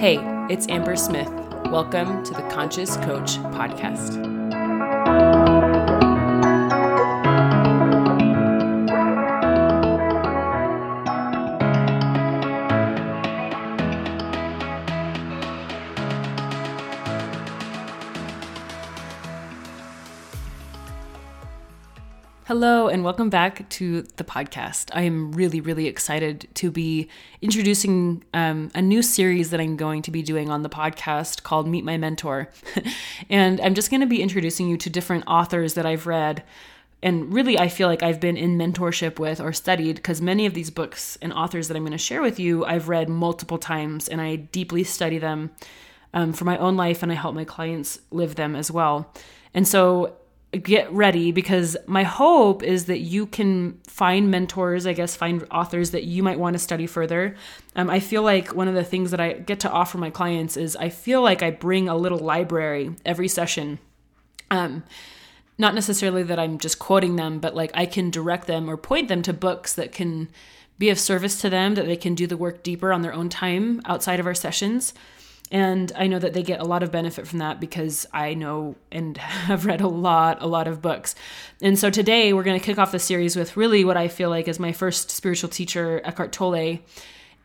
Hey, it's Amber Smith. Welcome to the Conscious Coach Podcast. Hello, and welcome back to the podcast. I am really, really excited to be introducing um, a new series that I'm going to be doing on the podcast called Meet My Mentor. and I'm just going to be introducing you to different authors that I've read. And really, I feel like I've been in mentorship with or studied because many of these books and authors that I'm going to share with you, I've read multiple times and I deeply study them um, for my own life and I help my clients live them as well. And so get ready because my hope is that you can find mentors, I guess, find authors that you might want to study further. Um, I feel like one of the things that I get to offer my clients is I feel like I bring a little library every session. Um, not necessarily that I'm just quoting them, but like I can direct them or point them to books that can be of service to them, that they can do the work deeper on their own time outside of our sessions. And I know that they get a lot of benefit from that because I know and have read a lot, a lot of books. And so today we're going to kick off the series with really what I feel like is my first spiritual teacher, Eckhart Tolle.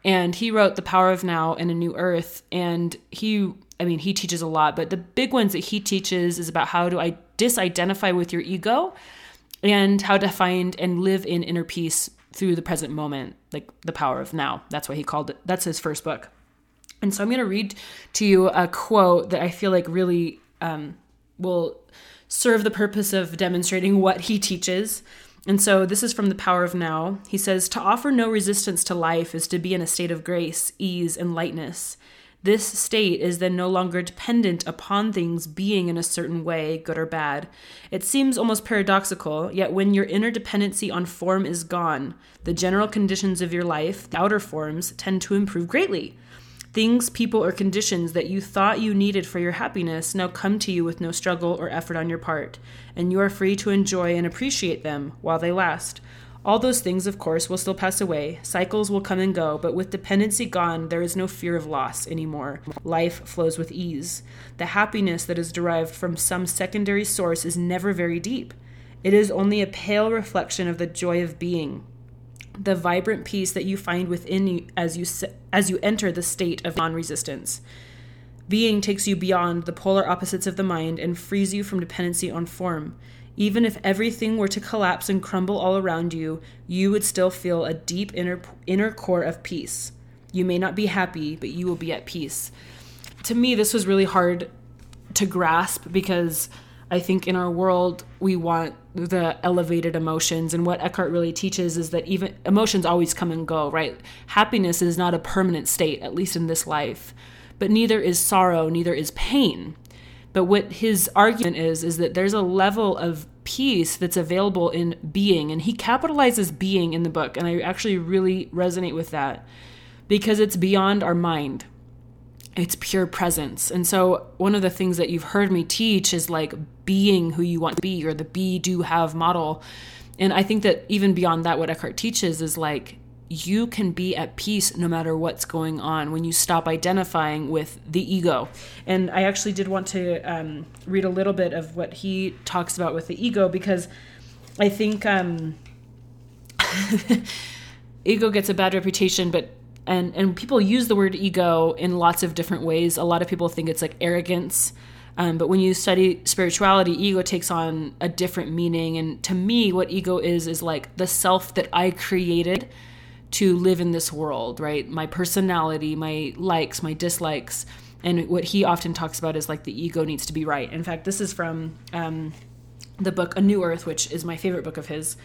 And he wrote The Power of Now and A New Earth. And he, I mean, he teaches a lot, but the big ones that he teaches is about how to I disidentify with your ego and how to find and live in inner peace through the present moment, like the power of now. That's why he called it, that's his first book. And so I'm going to read to you a quote that I feel like really um, will serve the purpose of demonstrating what he teaches. And so this is from The Power of Now. He says, To offer no resistance to life is to be in a state of grace, ease, and lightness. This state is then no longer dependent upon things being in a certain way, good or bad. It seems almost paradoxical, yet when your inner dependency on form is gone, the general conditions of your life, the outer forms, tend to improve greatly. Things, people, or conditions that you thought you needed for your happiness now come to you with no struggle or effort on your part, and you are free to enjoy and appreciate them while they last. All those things, of course, will still pass away. Cycles will come and go, but with dependency gone, there is no fear of loss anymore. Life flows with ease. The happiness that is derived from some secondary source is never very deep. It is only a pale reflection of the joy of being, the vibrant peace that you find within you as you as you enter the state of non-resistance. Being takes you beyond the polar opposites of the mind and frees you from dependency on form. Even if everything were to collapse and crumble all around you, you would still feel a deep inner inner core of peace. You may not be happy, but you will be at peace. To me, this was really hard to grasp because I think in our world we want the elevated emotions and what Eckhart really teaches is that even emotions always come and go, right? Happiness is not a permanent state at least in this life. But neither is sorrow, neither is pain. But what his argument is is that there's a level of peace that's available in being and he capitalizes being in the book and I actually really resonate with that because it's beyond our mind it's pure presence. And so, one of the things that you've heard me teach is like being who you want to be or the be, do, have model. And I think that even beyond that, what Eckhart teaches is like you can be at peace no matter what's going on when you stop identifying with the ego. And I actually did want to um, read a little bit of what he talks about with the ego because I think um, ego gets a bad reputation, but and and people use the word ego in lots of different ways. A lot of people think it's like arrogance. Um, but when you study spirituality, ego takes on a different meaning. And to me, what ego is, is like the self that I created to live in this world, right? My personality, my likes, my dislikes. And what he often talks about is like the ego needs to be right. In fact, this is from um, the book A New Earth, which is my favorite book of his.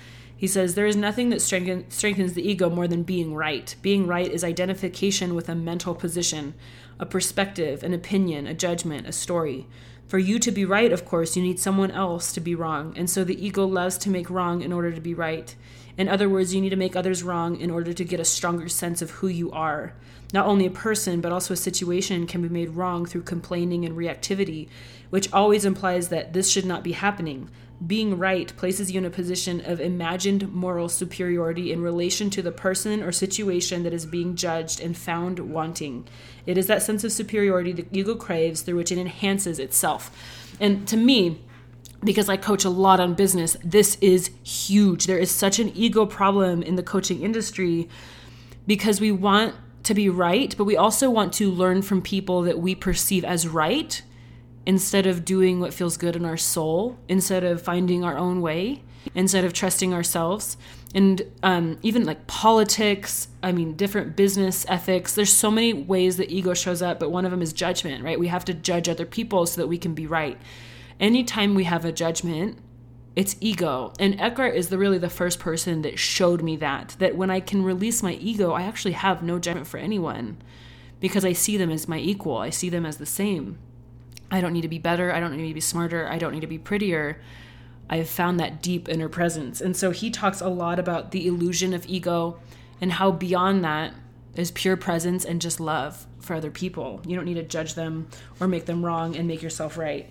He says, There is nothing that strengthen, strengthens the ego more than being right. Being right is identification with a mental position, a perspective, an opinion, a judgment, a story. For you to be right, of course, you need someone else to be wrong, and so the ego loves to make wrong in order to be right. In other words, you need to make others wrong in order to get a stronger sense of who you are. Not only a person, but also a situation can be made wrong through complaining and reactivity, which always implies that this should not be happening. Being right places you in a position of imagined moral superiority in relation to the person or situation that is being judged and found wanting. It is that sense of superiority that ego craves through which it enhances itself. And to me, because I coach a lot on business, this is huge. There is such an ego problem in the coaching industry because we want to be right, but we also want to learn from people that we perceive as right instead of doing what feels good in our soul, instead of finding our own way, instead of trusting ourselves. And um, even like politics, I mean, different business ethics, there's so many ways that ego shows up, but one of them is judgment, right? We have to judge other people so that we can be right anytime we have a judgment, it's ego. And Eckhart is the really the first person that showed me that that when I can release my ego, I actually have no judgment for anyone because I see them as my equal. I see them as the same. I don't need to be better, I don't need to be smarter, I don't need to be prettier. I've found that deep inner presence. And so he talks a lot about the illusion of ego and how beyond that is pure presence and just love for other people. You don't need to judge them or make them wrong and make yourself right.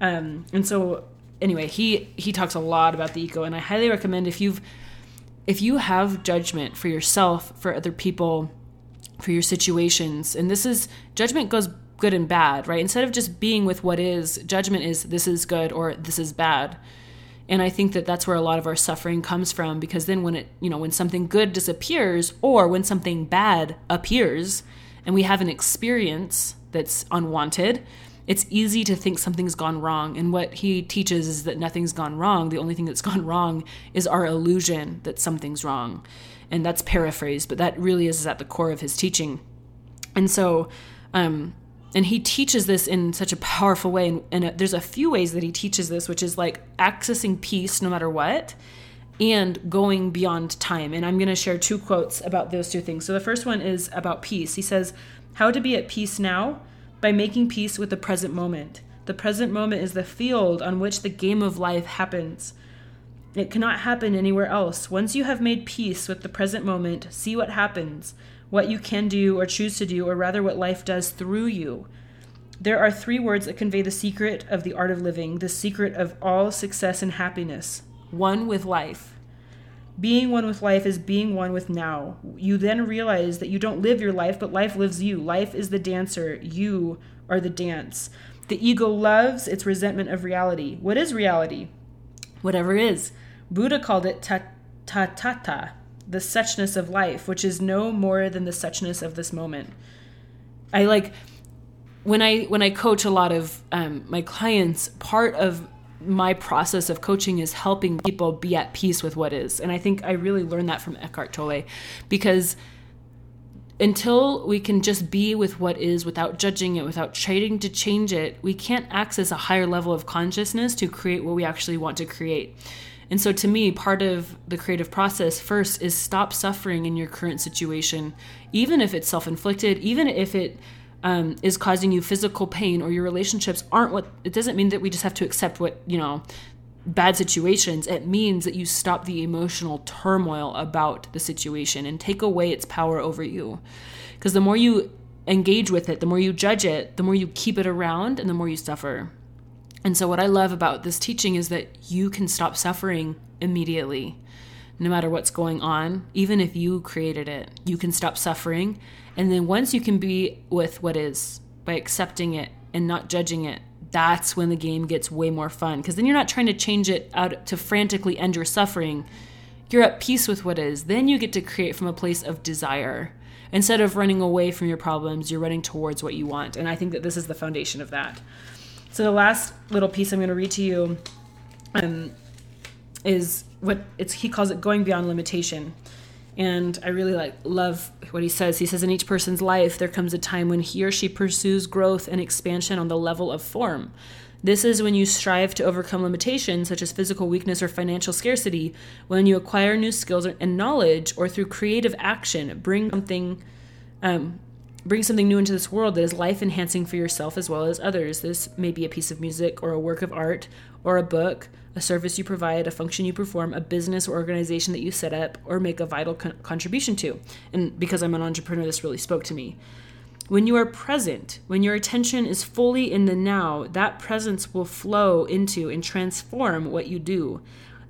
Um, and so anyway, he he talks a lot about the ego, and I highly recommend if you've if you have judgment for yourself, for other people, for your situations, and this is judgment goes good and bad, right? Instead of just being with what is, judgment is this is good or this is bad. And I think that that's where a lot of our suffering comes from because then when it, you know, when something good disappears or when something bad appears and we have an experience that's unwanted, it's easy to think something's gone wrong. And what he teaches is that nothing's gone wrong. The only thing that's gone wrong is our illusion that something's wrong. And that's paraphrased, but that really is at the core of his teaching. And so, um, and he teaches this in such a powerful way. And, and uh, there's a few ways that he teaches this, which is like accessing peace no matter what and going beyond time. And I'm going to share two quotes about those two things. So the first one is about peace. He says, How to be at peace now by making peace with the present moment. The present moment is the field on which the game of life happens. It cannot happen anywhere else. Once you have made peace with the present moment, see what happens, what you can do or choose to do, or rather what life does through you. There are three words that convey the secret of the art of living, the secret of all success and happiness one with life. Being one with life is being one with now. You then realize that you don't live your life, but life lives you. Life is the dancer. You are the dance. The ego loves its resentment of reality. What is reality? Whatever is. Buddha called it ta ta ta ta, the suchness of life, which is no more than the suchness of this moment. I like when I when I coach a lot of um, my clients. Part of my process of coaching is helping people be at peace with what is. And I think I really learned that from Eckhart Tolle because until we can just be with what is without judging it, without trying to change it, we can't access a higher level of consciousness to create what we actually want to create. And so, to me, part of the creative process first is stop suffering in your current situation, even if it's self inflicted, even if it um, is causing you physical pain or your relationships aren't what it doesn't mean that we just have to accept what you know bad situations. It means that you stop the emotional turmoil about the situation and take away its power over you. Because the more you engage with it the more you judge it the more you keep it around and the more you suffer and so what i love about this teaching is that you can stop suffering immediately no matter what's going on even if you created it you can stop suffering and then once you can be with what is by accepting it and not judging it, that's when the game gets way more fun. Because then you're not trying to change it out to frantically end your suffering. You're at peace with what is. Then you get to create from a place of desire. Instead of running away from your problems, you're running towards what you want. And I think that this is the foundation of that. So the last little piece I'm going to read to you um, is what it's he calls it going beyond limitation. And i really like love what he says. He says in each person's life there comes a time when he or she pursues growth and expansion on the level of form. This is when you strive to overcome limitations such as physical weakness or financial scarcity. When you acquire new skills and knowledge or through creative action bring something um, bring something new into this world that is life enhancing for yourself as well as others this may be a piece of music or a work of art or a book a service you provide, a function you perform, a business or organization that you set up or make a vital con- contribution to. And because I'm an entrepreneur, this really spoke to me. When you are present, when your attention is fully in the now, that presence will flow into and transform what you do.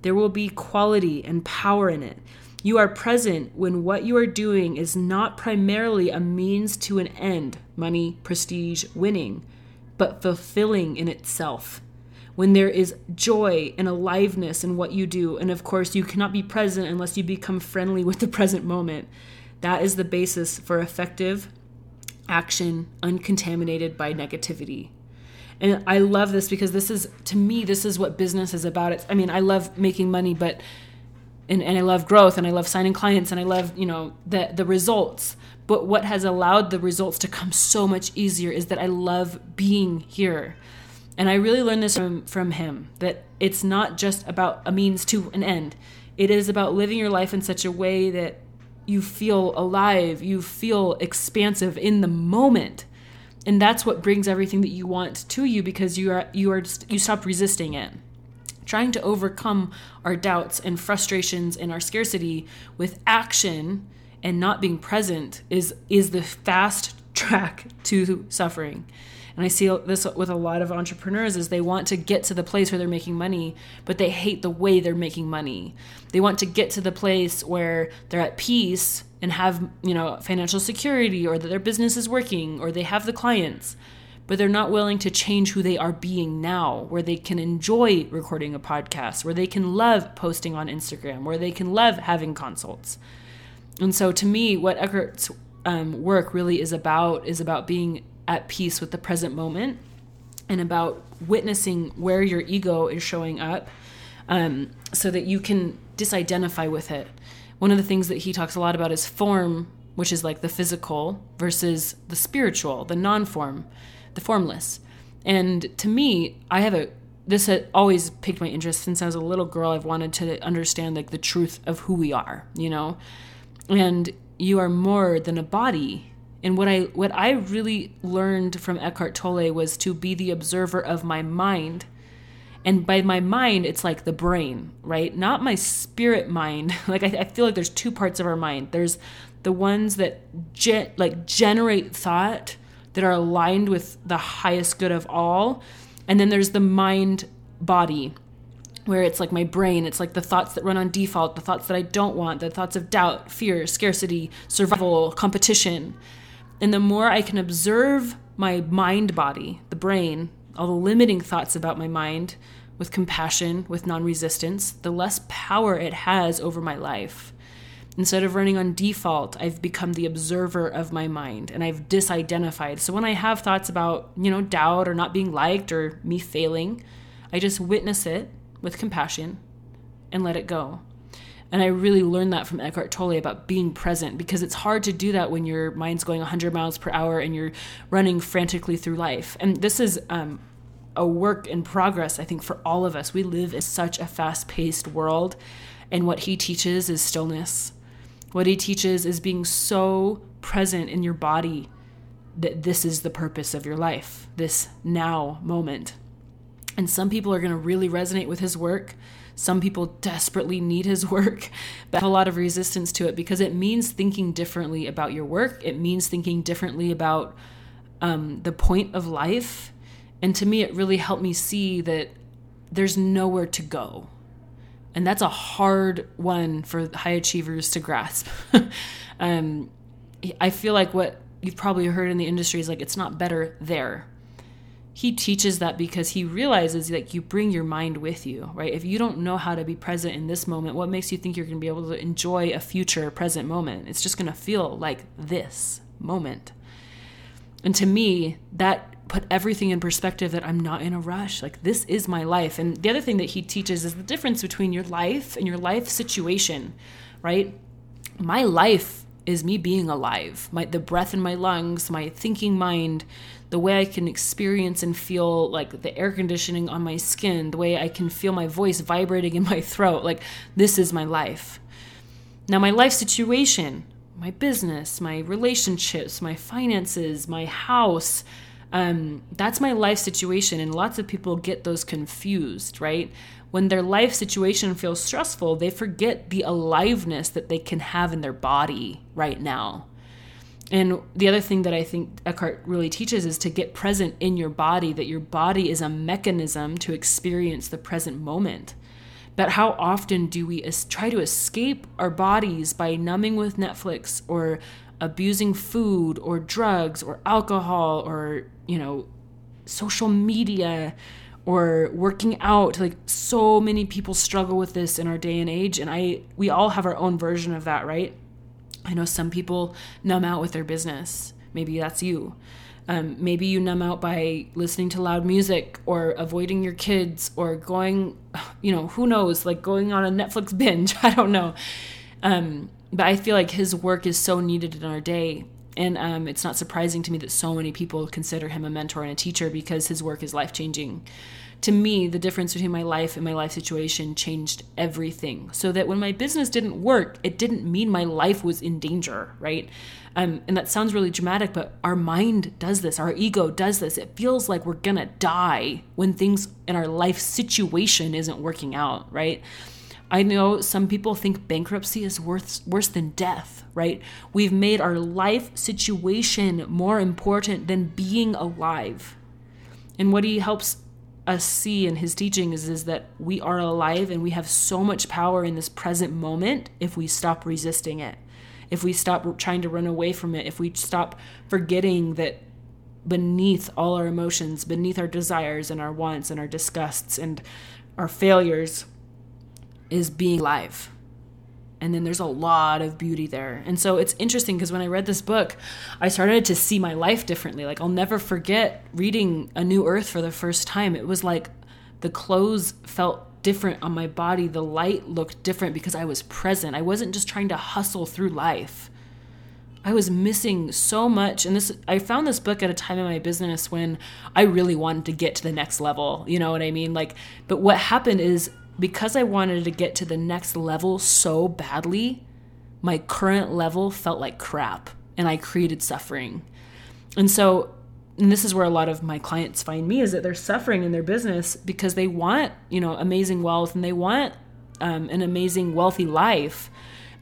There will be quality and power in it. You are present when what you are doing is not primarily a means to an end money, prestige, winning but fulfilling in itself. When there is joy and aliveness in what you do, and of course, you cannot be present unless you become friendly with the present moment. That is the basis for effective action uncontaminated by negativity. And I love this because this is, to me, this is what business is about. It's, I mean, I love making money, but, and, and I love growth and I love signing clients and I love, you know, the, the results. But what has allowed the results to come so much easier is that I love being here. And I really learned this from, from him that it's not just about a means to an end. It is about living your life in such a way that you feel alive, you feel expansive in the moment. And that's what brings everything that you want to you because you are you are you stop resisting it. Trying to overcome our doubts and frustrations and our scarcity with action and not being present is is the fast track to suffering. And i see this with a lot of entrepreneurs is they want to get to the place where they're making money but they hate the way they're making money. They want to get to the place where they're at peace and have you know financial security or that their business is working or they have the clients but they're not willing to change who they are being now, where they can enjoy recording a podcast, where they can love posting on Instagram, where they can love having consults. And so to me, what Eckhart's um, work really is about is about being at peace with the present moment and about witnessing where your ego is showing up um, so that you can disidentify with it. One of the things that he talks a lot about is form, which is like the physical, versus the spiritual, the non form, the formless. And to me, I have a this had always piqued my interest since I was a little girl. I've wanted to understand like the truth of who we are, you know? And you are more than a body. And what i what i really learned from eckhart tolle was to be the observer of my mind. And by my mind it's like the brain right? Not my spirit mind. Like i, I feel like there's two parts of our mind. There's the ones that ge- like generate thought that are aligned with the highest good of all and then there's the mind body where it's like my brain, it's like the thoughts that run on default, the thoughts that I don't want, the thoughts of doubt, fear, scarcity, survival, competition. And the more I can observe my mind body, the brain, all the limiting thoughts about my mind with compassion, with non resistance, the less power it has over my life. Instead of running on default, I've become the observer of my mind and I've disidentified. So when I have thoughts about, you know, doubt or not being liked or me failing, I just witness it with compassion and let it go. And I really learned that from Eckhart Tolle about being present because it's hard to do that when your mind's going 100 miles per hour and you're running frantically through life. And this is um, a work in progress, I think, for all of us. We live in such a fast paced world, and what he teaches is stillness. What he teaches is being so present in your body that this is the purpose of your life, this now moment. And some people are going to really resonate with his work. Some people desperately need his work, but have a lot of resistance to it because it means thinking differently about your work. It means thinking differently about um, the point of life. And to me, it really helped me see that there's nowhere to go. And that's a hard one for high achievers to grasp. um, I feel like what you've probably heard in the industry is like, it's not better there. He teaches that because he realizes like you bring your mind with you right? If you don't know how to be present in this moment what makes you think you're going to be able to enjoy a future present moment? It's just going to feel like this moment and to me that put everything in perspective that i'm not in a rush. Like this is my life. And the other thing that he teaches is the difference between your life and your life situation right? My life is me being alive. My the breath in my lungs my thinking mind the way I can experience and feel like the air conditioning on my skin, the way I can feel my voice vibrating in my throat. Like, this is my life. Now, my life situation, my business, my relationships, my finances, my house, um, that's my life situation. And lots of people get those confused, right? When their life situation feels stressful, they forget the aliveness that they can have in their body right now. And the other thing that I think Eckhart really teaches is to get present in your body, that your body is a mechanism to experience the present moment. But how often do we try to escape our bodies by numbing with Netflix or abusing food or drugs or alcohol or, you know, social media or working out? Like so many people struggle with this in our day and age and i we all have our own version of that right? I know some people numb out with their business. Maybe that's you um, maybe you numb out by listening to loud music or avoiding your kids or going you know who knows like going on a netflix binge. I don't know. Um, but i feel like his work is so needed in our day. And um, it's not surprising to me that so many people consider him a mentor and a teacher because his work is life changing. To me, the difference between my life and my life situation changed everything. So that when my business didn't work, it didn't mean my life was in danger, right? Um, and that sounds really dramatic, but our mind does this, our ego does this. It feels like we're gonna die when things in our life situation isn't working out, right? I know some people think bankruptcy is worse worse than death, right? We've made our life situation more important than being alive. And what he helps us see in his teachings is that we are alive and we have so much power in this present moment if we stop resisting it. If we stop trying to run away from it, if we stop forgetting that beneath all our emotions, beneath our desires and our wants and our disgusts and our failures, is being alive. And then there's a lot of beauty there. And so it's interesting because when I read this book, I started to see my life differently. Like I'll never forget reading A New Earth for the first time. It was like the clothes felt different on my body, the light looked different because I was present. I wasn't just trying to hustle through life. I was missing so much and this I found this book at a time in my business when I really wanted to get to the next level, you know what I mean? Like but what happened is because I wanted to get to the next level so badly, my current level felt like crap and I created suffering. And so, and this is where a lot of my clients find me is that they're suffering in their business because they want, you know, amazing wealth and they want um, an amazing, wealthy life.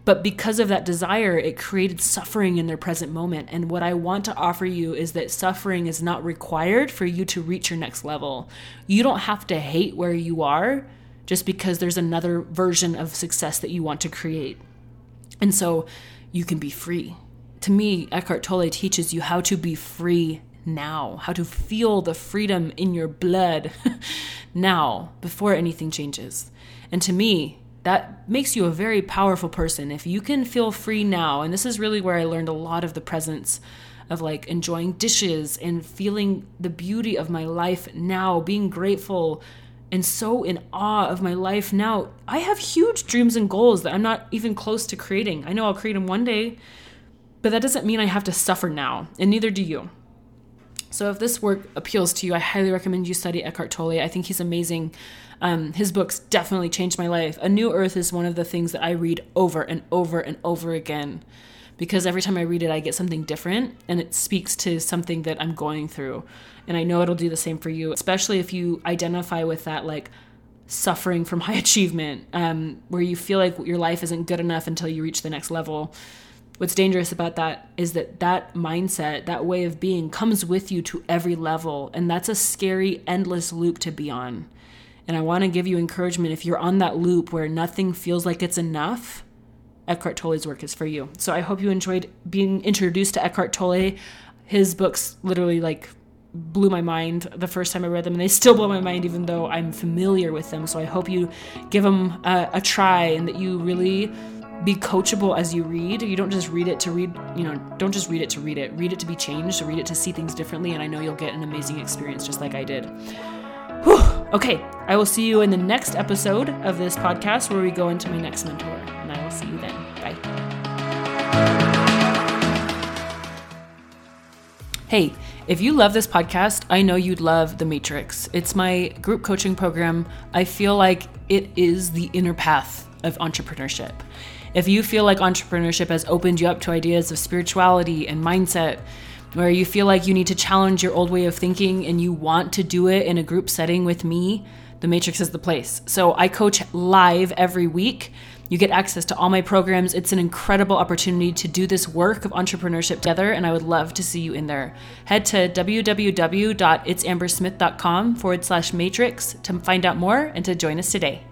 But because of that desire, it created suffering in their present moment. And what I want to offer you is that suffering is not required for you to reach your next level. You don't have to hate where you are just because there's another version of success that you want to create. And so you can be free. To me, Eckhart Tolle teaches you how to be free now, how to feel the freedom in your blood now before anything changes. And to me, that makes you a very powerful person. If you can feel free now, and this is really where I learned a lot of the presence of like enjoying dishes and feeling the beauty of my life now, being grateful and so in awe of my life now. I have huge dreams and goals that I'm not even close to creating. I know I'll create them one day, but that doesn't mean I have to suffer now, and neither do you. So if this work appeals to you, I highly recommend you study Eckhart Tolle. I think he's amazing. Um, his books definitely changed my life. A New Earth is one of the things that I read over and over and over again because every time I read it, I get something different and it speaks to something that I'm going through. And I know it'll do the same for you, especially if you identify with that, like, suffering from high achievement, um, where you feel like your life isn't good enough until you reach the next level. What's dangerous about that is that that mindset, that way of being, comes with you to every level. And that's a scary, endless loop to be on. And I want to give you encouragement if you're on that loop where nothing feels like it's enough Eckhart Tolle's work is for you. So I hope you enjoyed being introduced to Eckhart Tolle. His books literally like blew my mind the first time I read them, and they still blow my mind even though I'm familiar with them. So I hope you give them a, a try and that you really be coachable as you read. You don't just read it to read, you know, don't just read it to read it. Read it to be changed, read it to see things differently, and I know you'll get an amazing experience just like I did. Whew. Okay, I will see you in the next episode of this podcast where we go into my next mentor, see you then. Bye. Hey, if you love this podcast, I know you'd love The Matrix. It's my group coaching program. I feel like it is the inner path of entrepreneurship. If you feel like entrepreneurship has opened you up to ideas of spirituality and mindset, where you feel like you need to challenge your old way of thinking and you want to do it in a group setting with me, The Matrix is the place. So I coach live every week. You get access to all my programs. It's an incredible opportunity to do this work of entrepreneurship together, and I would love to see you in there. Head to www.itsambersmith.com forward slash matrix to find out more and to join us today.